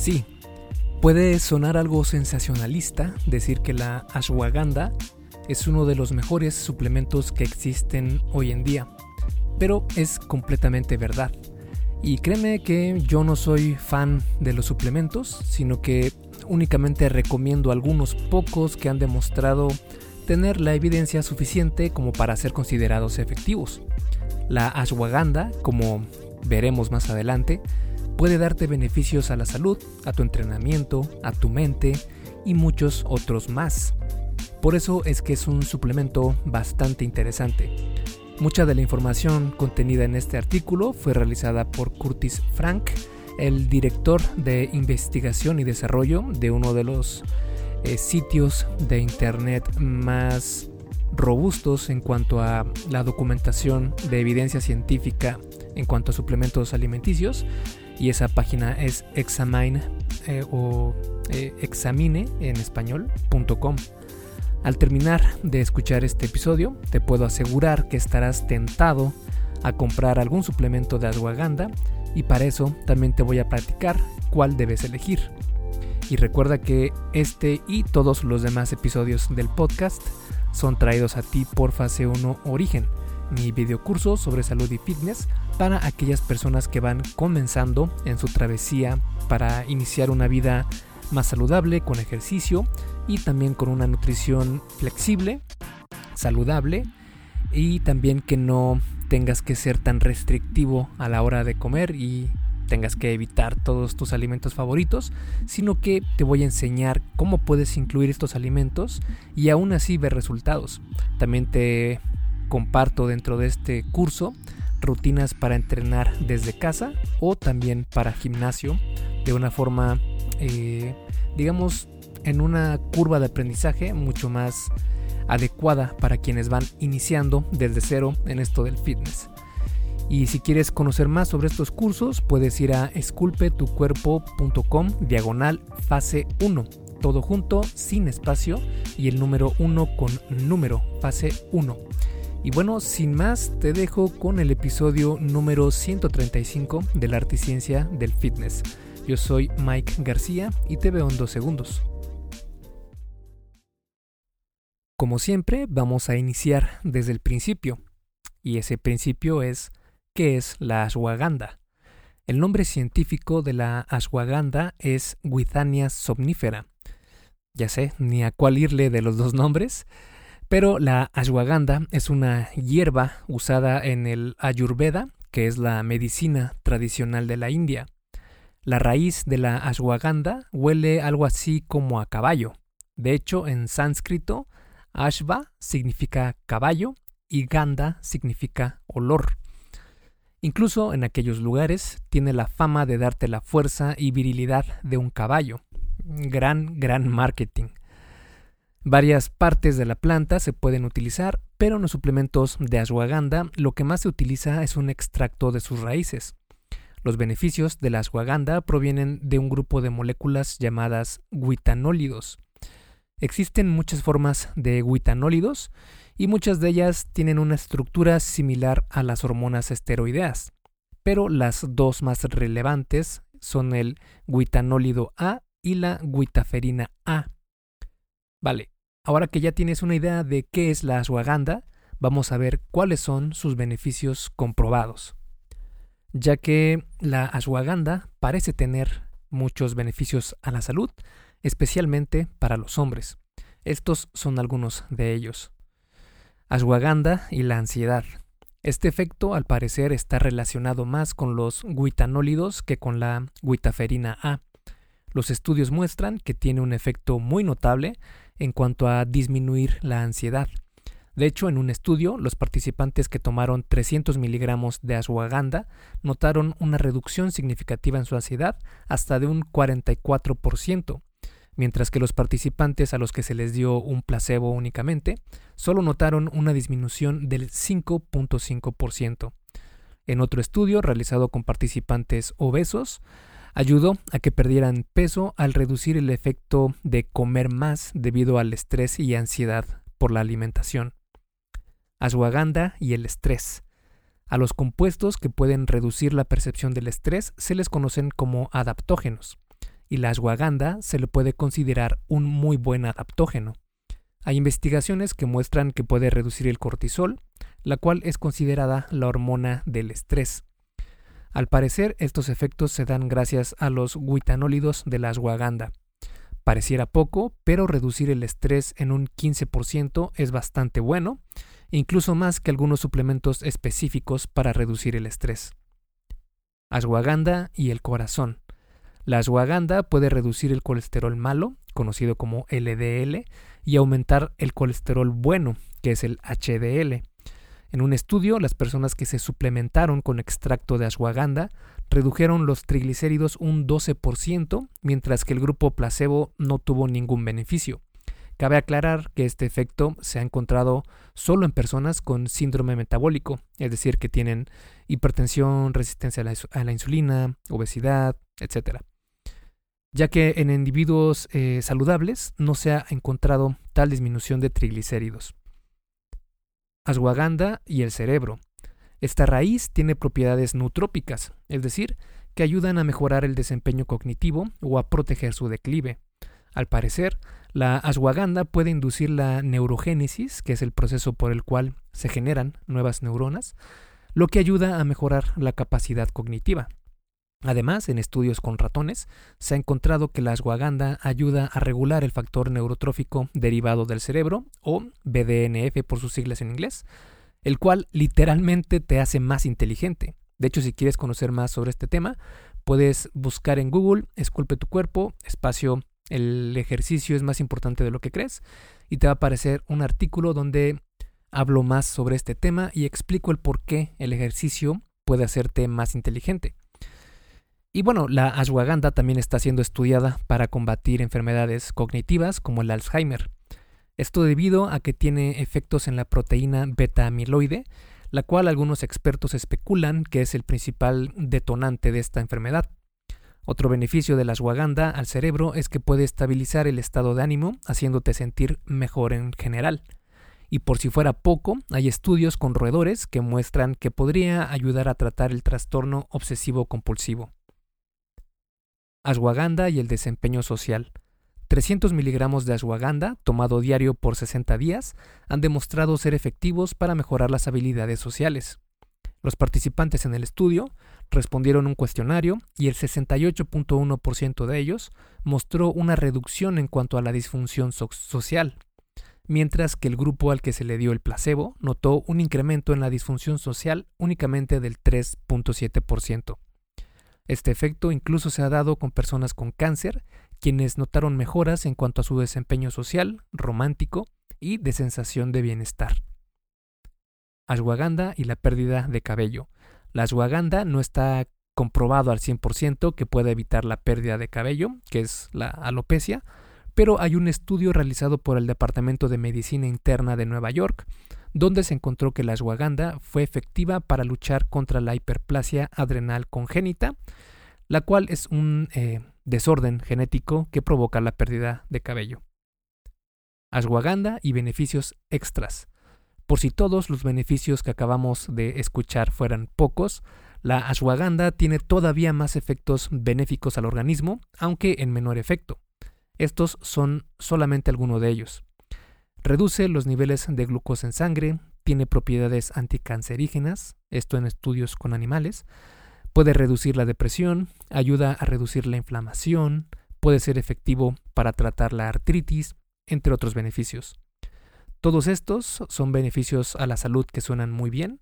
Sí, puede sonar algo sensacionalista decir que la ashwagandha es uno de los mejores suplementos que existen hoy en día, pero es completamente verdad. Y créeme que yo no soy fan de los suplementos, sino que únicamente recomiendo algunos pocos que han demostrado tener la evidencia suficiente como para ser considerados efectivos. La ashwagandha, como veremos más adelante, puede darte beneficios a la salud, a tu entrenamiento, a tu mente y muchos otros más. Por eso es que es un suplemento bastante interesante. Mucha de la información contenida en este artículo fue realizada por Curtis Frank, el director de investigación y desarrollo de uno de los eh, sitios de internet más robustos en cuanto a la documentación de evidencia científica en cuanto a suplementos alimenticios y esa página es examine eh, o eh, examine en español.com. Al terminar de escuchar este episodio, te puedo asegurar que estarás tentado a comprar algún suplemento de ashwagandha y para eso también te voy a platicar cuál debes elegir. Y recuerda que este y todos los demás episodios del podcast son traídos a ti por Fase 1 Origen, mi videocurso sobre salud y fitness para aquellas personas que van comenzando en su travesía para iniciar una vida más saludable con ejercicio y también con una nutrición flexible, saludable y también que no tengas que ser tan restrictivo a la hora de comer y tengas que evitar todos tus alimentos favoritos, sino que te voy a enseñar cómo puedes incluir estos alimentos y aún así ver resultados. También te comparto dentro de este curso rutinas para entrenar desde casa o también para gimnasio de una forma, eh, digamos, en una curva de aprendizaje mucho más adecuada para quienes van iniciando desde cero en esto del fitness. Y si quieres conocer más sobre estos cursos, puedes ir a esculpetucuerpo.com diagonal fase 1. Todo junto, sin espacio y el número 1 con número, fase 1. Y bueno, sin más, te dejo con el episodio número 135 de la arte y ciencia del fitness. Yo soy Mike García y te veo en dos segundos. Como siempre, vamos a iniciar desde el principio. Y ese principio es, ¿qué es la ashwagandha? El nombre científico de la ashwagandha es Withania somnífera. Ya sé, ni a cuál irle de los dos nombres, pero la ashwagandha es una hierba usada en el ayurveda, que es la medicina tradicional de la India. La raíz de la ashwagandha huele algo así como a caballo. De hecho, en sánscrito, Ashva significa caballo y Ganda significa olor. Incluso en aquellos lugares tiene la fama de darte la fuerza y virilidad de un caballo. Gran, gran marketing. Varias partes de la planta se pueden utilizar, pero en los suplementos de ashwagandha lo que más se utiliza es un extracto de sus raíces. Los beneficios de la ashwagandha provienen de un grupo de moléculas llamadas guitanólidos, Existen muchas formas de guitanólidos y muchas de ellas tienen una estructura similar a las hormonas esteroideas, pero las dos más relevantes son el guitanólido A y la guitaferina A. Vale, ahora que ya tienes una idea de qué es la ashwagandha, vamos a ver cuáles son sus beneficios comprobados. Ya que la ashwagandha parece tener muchos beneficios a la salud, especialmente para los hombres. Estos son algunos de ellos. Ashwagandha y la ansiedad. Este efecto al parecer está relacionado más con los guitanólidos que con la guitaferina A. Los estudios muestran que tiene un efecto muy notable en cuanto a disminuir la ansiedad. De hecho, en un estudio, los participantes que tomaron 300 miligramos de ashwagandha notaron una reducción significativa en su ansiedad hasta de un 44%, mientras que los participantes a los que se les dio un placebo únicamente solo notaron una disminución del 5.5%. En otro estudio realizado con participantes obesos, ayudó a que perdieran peso al reducir el efecto de comer más debido al estrés y ansiedad por la alimentación. Ashwagandha y el estrés. A los compuestos que pueden reducir la percepción del estrés se les conocen como adaptógenos y la ashwagandha se le puede considerar un muy buen adaptógeno. Hay investigaciones que muestran que puede reducir el cortisol, la cual es considerada la hormona del estrés. Al parecer, estos efectos se dan gracias a los guitanólidos de la ashwagandha. Pareciera poco, pero reducir el estrés en un 15% es bastante bueno, incluso más que algunos suplementos específicos para reducir el estrés. Ashwagandha y el corazón. La ashwagandha puede reducir el colesterol malo, conocido como LDL, y aumentar el colesterol bueno, que es el HDL. En un estudio, las personas que se suplementaron con extracto de ashwagandha redujeron los triglicéridos un 12%, mientras que el grupo placebo no tuvo ningún beneficio. Cabe aclarar que este efecto se ha encontrado solo en personas con síndrome metabólico, es decir, que tienen hipertensión, resistencia a la, insulina, obesidad, etc. Ya que en individuos eh, saludables no se ha encontrado tal disminución de triglicéridos. Ashwagandha y el cerebro. Esta raíz tiene propiedades nutrópicas, es decir, que ayudan a mejorar el desempeño cognitivo o a proteger su declive. Al parecer, la ashwagandha puede inducir la neurogénesis, que es el proceso por el cual se generan nuevas neuronas, lo que ayuda a mejorar la capacidad cognitiva. Además, en estudios con ratones, se ha encontrado que la ashwagandha ayuda a regular el factor neurotrófico derivado del cerebro, o BDNF por sus siglas en inglés, el cual literalmente te hace más inteligente. De hecho, si quieres conocer más sobre este tema, puedes buscar en Google Esculpe tu cuerpo, espacio el ejercicio es más importante de lo que crees y te va a aparecer un artículo donde hablo más sobre este tema y explico el por qué el ejercicio puede hacerte más inteligente. Y bueno, la ashwagandha también está siendo estudiada para combatir enfermedades cognitivas como el Alzheimer. Esto debido a que tiene efectos en la proteína beta-amiloide, la cual algunos expertos especulan que es el principal detonante de esta enfermedad. Otro beneficio de la ashwagandha al cerebro es que puede estabilizar el estado de ánimo, haciéndote sentir mejor en general. Y por si fuera poco, hay estudios con roedores que muestran que podría ayudar a tratar el trastorno obsesivo compulsivo. Ashwagandha y el desempeño social. 300 miligramos de ashwagandha, tomado diario por 60 días, han demostrado ser efectivos para mejorar las habilidades sociales. Los participantes en el estudio respondieron un cuestionario y el 68.1% de ellos mostró una reducción en cuanto a la disfunción social, mientras que el grupo al que se le dio el placebo notó un incremento en la disfunción social únicamente del 3.7%. Este efecto incluso se ha dado con personas con cáncer, quienes notaron mejoras en cuanto a su desempeño social, romántico y de sensación de bienestar. Ashwagandha y la pérdida de cabello. La ashwagandha no está comprobado al 100% que pueda evitar la pérdida de cabello, que es la alopecia, pero hay un estudio realizado por el Departamento de Medicina Interna de Nueva York donde se encontró que la ashwagandha fue efectiva para luchar contra la hiperplasia adrenal congénita, la cual es un eh, desorden genético que provoca la pérdida de cabello. Ashwagandha y beneficios extras. Por si todos los beneficios que acabamos de escuchar fueran pocos, la ashwagandha tiene todavía más efectos benéficos al organismo, aunque en menor efecto. Estos son solamente algunos de ellos. Reduce los niveles de glucosa en sangre, tiene propiedades anticancerígenas, esto en estudios con animales, puede reducir la depresión, ayuda a reducir la inflamación, puede ser efectivo para tratar la artritis, entre otros beneficios. Todos estos son beneficios a la salud que suenan muy bien,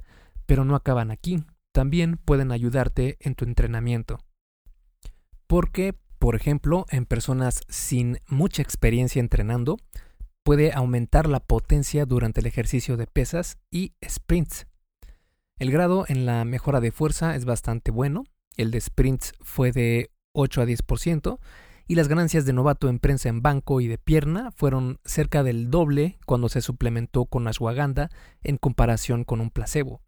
pero no acaban aquí, también pueden ayudarte en tu entrenamiento. Porque, por ejemplo, en personas sin mucha experiencia entrenando, puede aumentar la potencia durante el ejercicio de pesas y sprints. El grado en la mejora de fuerza es bastante bueno, el de sprints fue de 8 a 10% y las ganancias de novato en prensa en banco y de pierna fueron cerca del doble cuando se suplementó con ashwagandha en comparación con un placebo.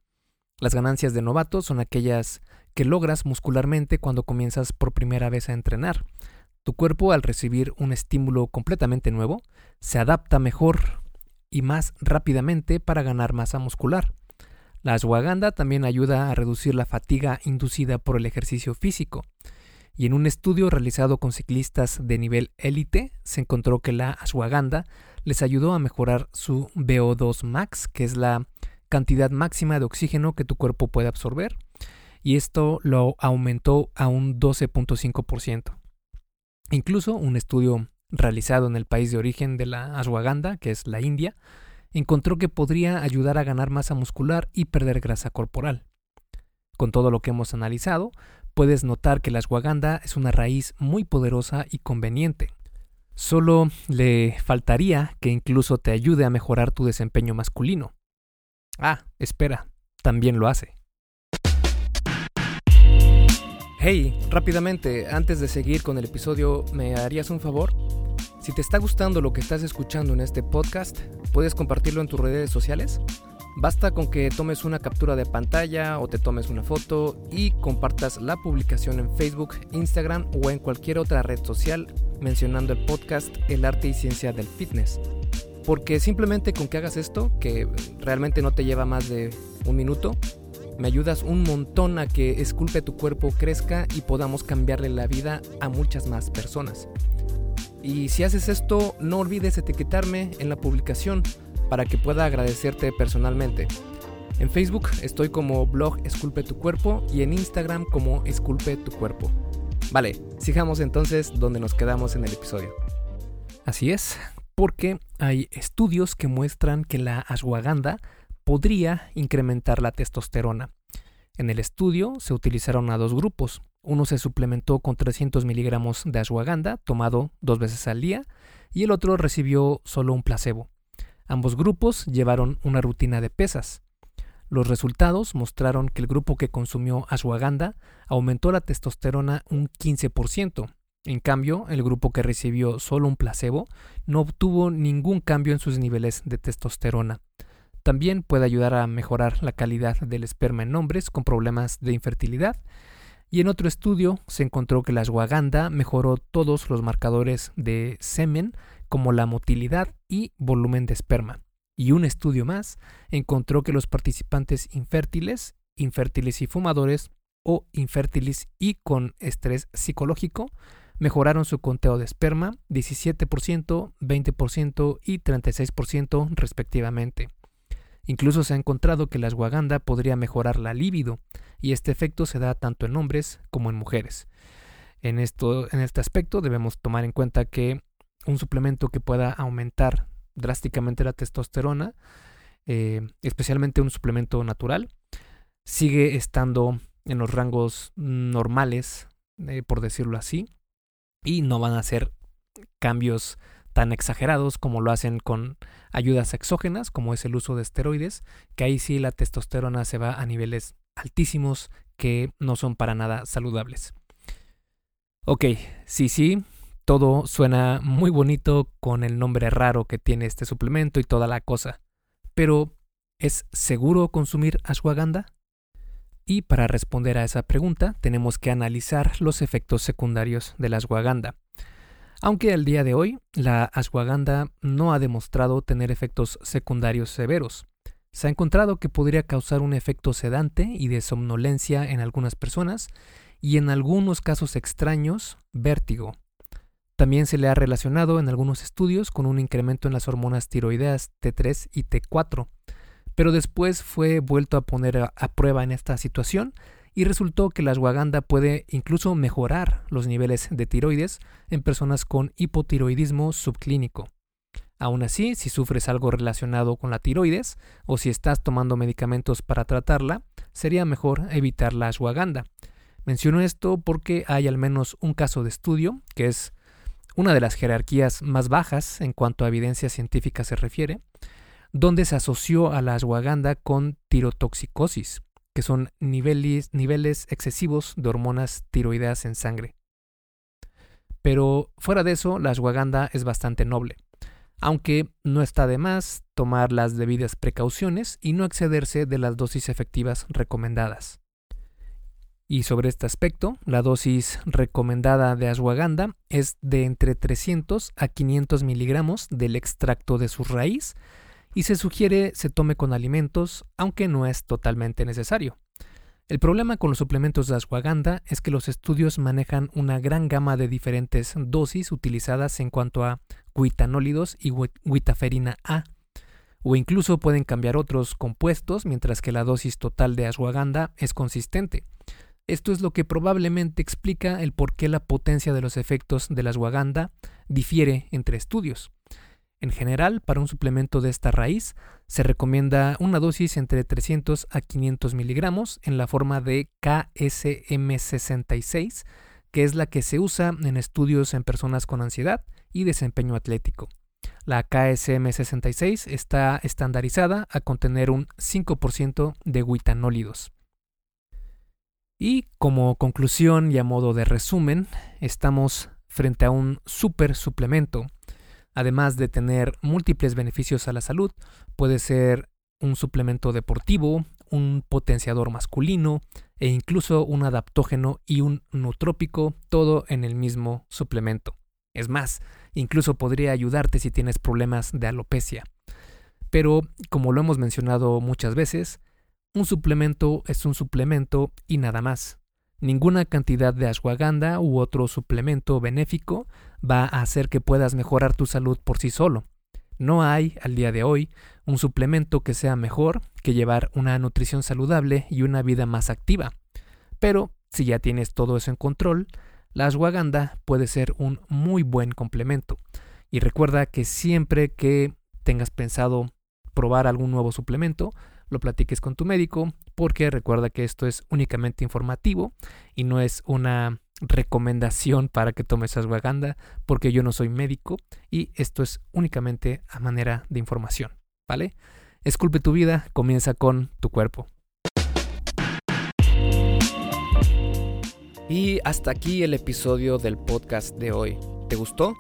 Las ganancias de novato son aquellas que logras muscularmente cuando comienzas por primera vez a entrenar, tu cuerpo al recibir un estímulo completamente nuevo se adapta mejor y más rápidamente para ganar masa muscular. La ashwagandha también ayuda a reducir la fatiga inducida por el ejercicio físico. Y en un estudio realizado con ciclistas de nivel élite, se encontró que la ashwagandha les ayudó a mejorar su VO2 max, que es la cantidad máxima de oxígeno que tu cuerpo puede absorber, y esto lo aumentó a un 12.5%. Incluso un estudio realizado en el país de origen de la ashwagandha, que es la India, encontró que podría ayudar a ganar masa muscular y perder grasa corporal. Con todo lo que hemos analizado, puedes notar que la ashwagandha es una raíz muy poderosa y conveniente. Solo le faltaría que incluso te ayude a mejorar tu desempeño masculino. Ah, espera, también lo hace. Hey, rápidamente, antes de seguir con el episodio, ¿me harías un favor? Si te está gustando lo que estás escuchando en este podcast, ¿puedes compartirlo en tus redes sociales? Basta con que tomes una captura de pantalla o te tomes una foto y compartas la publicación en Facebook, Instagram o en cualquier otra red social mencionando el podcast El arte y ciencia del fitness. Porque simplemente con que hagas esto, que realmente no te lleva más de un minuto, me ayudas un montón a que Esculpe tu cuerpo crezca y podamos cambiarle la vida a muchas más personas. Y si haces esto, no olvides etiquetarme en la publicación para que pueda agradecerte personalmente. En Facebook estoy como blog Esculpe tu cuerpo y en Instagram como Esculpe tu cuerpo. Vale, sigamos entonces donde nos quedamos en el episodio. Así es, porque hay estudios que muestran que la ashwagandha podría incrementar la testosterona. En el estudio se utilizaron a dos grupos. Uno se suplementó con 300 miligramos de ashwagandha, tomado dos veces al día, y el otro recibió solo un placebo. Ambos grupos llevaron una rutina de pesas. Los resultados mostraron que el grupo que consumió ashwagandha aumentó la testosterona un 15%. En cambio, el grupo que recibió solo un placebo no obtuvo ningún cambio en sus niveles de testosterona. También puede ayudar a mejorar la calidad del esperma en hombres con problemas de infertilidad. Y en otro estudio se encontró que la ashwagandha mejoró todos los marcadores de semen como la motilidad y volumen de esperma. Y un estudio más encontró que los participantes infértiles, infértiles y fumadores o infértiles y con estrés psicológico mejoraron su conteo de esperma 17%, 20% y 36% respectivamente. Incluso se ha encontrado que la ashwagandha podría mejorar la libido, y este efecto se da tanto en hombres como en mujeres. En, esto, en este aspecto debemos tomar en cuenta que un suplemento que pueda aumentar drásticamente la testosterona, eh, especialmente un suplemento natural, sigue estando en los rangos normales, eh, por decirlo así, y no van a ser cambios tan exagerados como lo hacen con ayudas exógenas, como es el uso de esteroides, que ahí sí la testosterona se va a niveles altísimos que no son para nada saludables. Ok, sí, sí, todo suena muy bonito con el nombre raro que tiene este suplemento y toda la cosa, pero ¿es seguro consumir ashwagandha? Y para responder a esa pregunta tenemos que analizar los efectos secundarios de la ashwagandha. Aunque al día de hoy la ashwagandha no ha demostrado tener efectos secundarios severos. Se ha encontrado que podría causar un efecto sedante y de somnolencia en algunas personas y en algunos casos extraños, vértigo. También se le ha relacionado en algunos estudios con un incremento en las hormonas tiroideas T3 y T4, pero después fue vuelto a poner a, prueba en esta situación y resultó que la ashwagandha puede incluso mejorar los niveles de tiroides en personas con hipotiroidismo subclínico. Aún así, si sufres algo relacionado con la tiroides o si estás tomando medicamentos para tratarla, sería mejor evitar la ashwagandha. Menciono esto porque hay al menos un caso de estudio, que es una de las jerarquías más bajas en cuanto a evidencia científica se refiere, donde se asoció a la ashwagandha con tirotoxicosis, que son niveles, niveles excesivos de hormonas tiroideas en sangre. Pero fuera de eso, la ashwagandha es bastante noble, aunque no está de más tomar las debidas precauciones y no excederse de las dosis efectivas recomendadas. Y sobre este aspecto, la dosis recomendada de ashwagandha es de entre 300 a 500 miligramos del extracto de su raíz y se sugiere se tome con alimentos, aunque no es totalmente necesario. El problema con los suplementos de ashwagandha es que los estudios manejan una gran gama de diferentes dosis utilizadas en cuanto a guitanólidos y guitaferina A, o incluso pueden cambiar otros compuestos mientras que la dosis total de ashwagandha es consistente. Esto es lo que probablemente explica el por qué la potencia de los efectos de la ashwagandha difiere entre estudios. En general, para un suplemento de esta raíz, se recomienda una dosis entre 300 a 500 miligramos en la forma de KSM66, que es la que se usa en estudios en personas con ansiedad y desempeño atlético. La KSM66 está estandarizada a contener un 5% de guitanólidos. Y como conclusión y a modo de resumen, estamos frente a un super suplemento además de tener múltiples beneficios a la salud, puede ser un suplemento deportivo, un potenciador masculino e incluso un adaptógeno y un nutrópico, todo en el mismo suplemento. Es más, incluso podría ayudarte si tienes problemas de alopecia. Pero, como lo hemos mencionado muchas veces, un suplemento es un suplemento y nada más. Ninguna cantidad de ashwagandha u otro suplemento benéfico va a hacer que puedas mejorar tu salud por sí solo. No hay, al día de hoy, un suplemento que sea mejor que llevar una nutrición saludable y una vida más activa. Pero, si ya tienes todo eso en control, la ashwagandha puede ser un muy buen complemento. Y recuerda que siempre que tengas pensado probar algún nuevo suplemento, lo platiques con tu médico, porque recuerda que esto es únicamente informativo y no es una recomendación para que tomes ashwagandha, porque yo no soy médico y esto es únicamente a manera de información, ¿vale? Esculpe tu vida, comienza con tu cuerpo. Y hasta aquí el episodio del podcast de hoy. ¿Te gustó?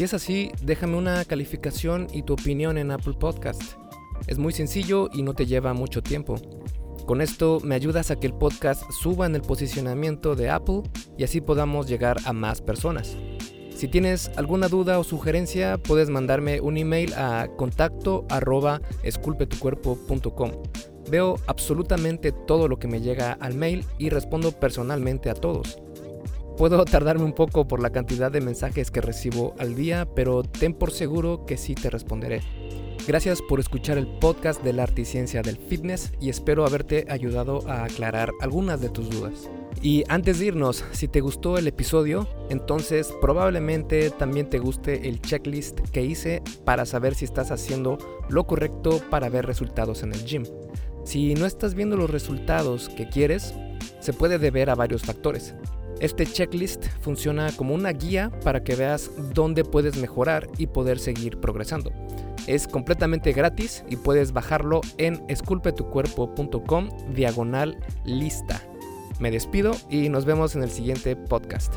Si es así, déjame una calificación y tu opinión en Apple Podcast. Es muy sencillo y no te lleva mucho tiempo. Con esto me ayudas a que el podcast suba en el posicionamiento de Apple y así podamos llegar a más personas. Si tienes alguna duda o sugerencia, puedes mandarme un email a contacto. Veo absolutamente todo lo que me llega al mail y respondo personalmente a todos. Puedo tardarme un poco por la cantidad de mensajes que recibo al día, pero ten por seguro que sí te responderé. Gracias por escuchar el podcast de la arte y ciencia del fitness y espero haberte ayudado a aclarar algunas de tus dudas. Y antes de irnos, si te gustó el episodio, entonces probablemente también te guste el checklist que hice para saber si estás haciendo lo correcto para ver resultados en el gym. Si no estás viendo los resultados que quieres, se puede deber a varios factores. Este checklist funciona como una guía para que veas dónde puedes mejorar y poder seguir progresando. Es completamente gratis y puedes bajarlo en esculpetucuerpo.com diagonal lista. Me despido y nos vemos en el siguiente podcast.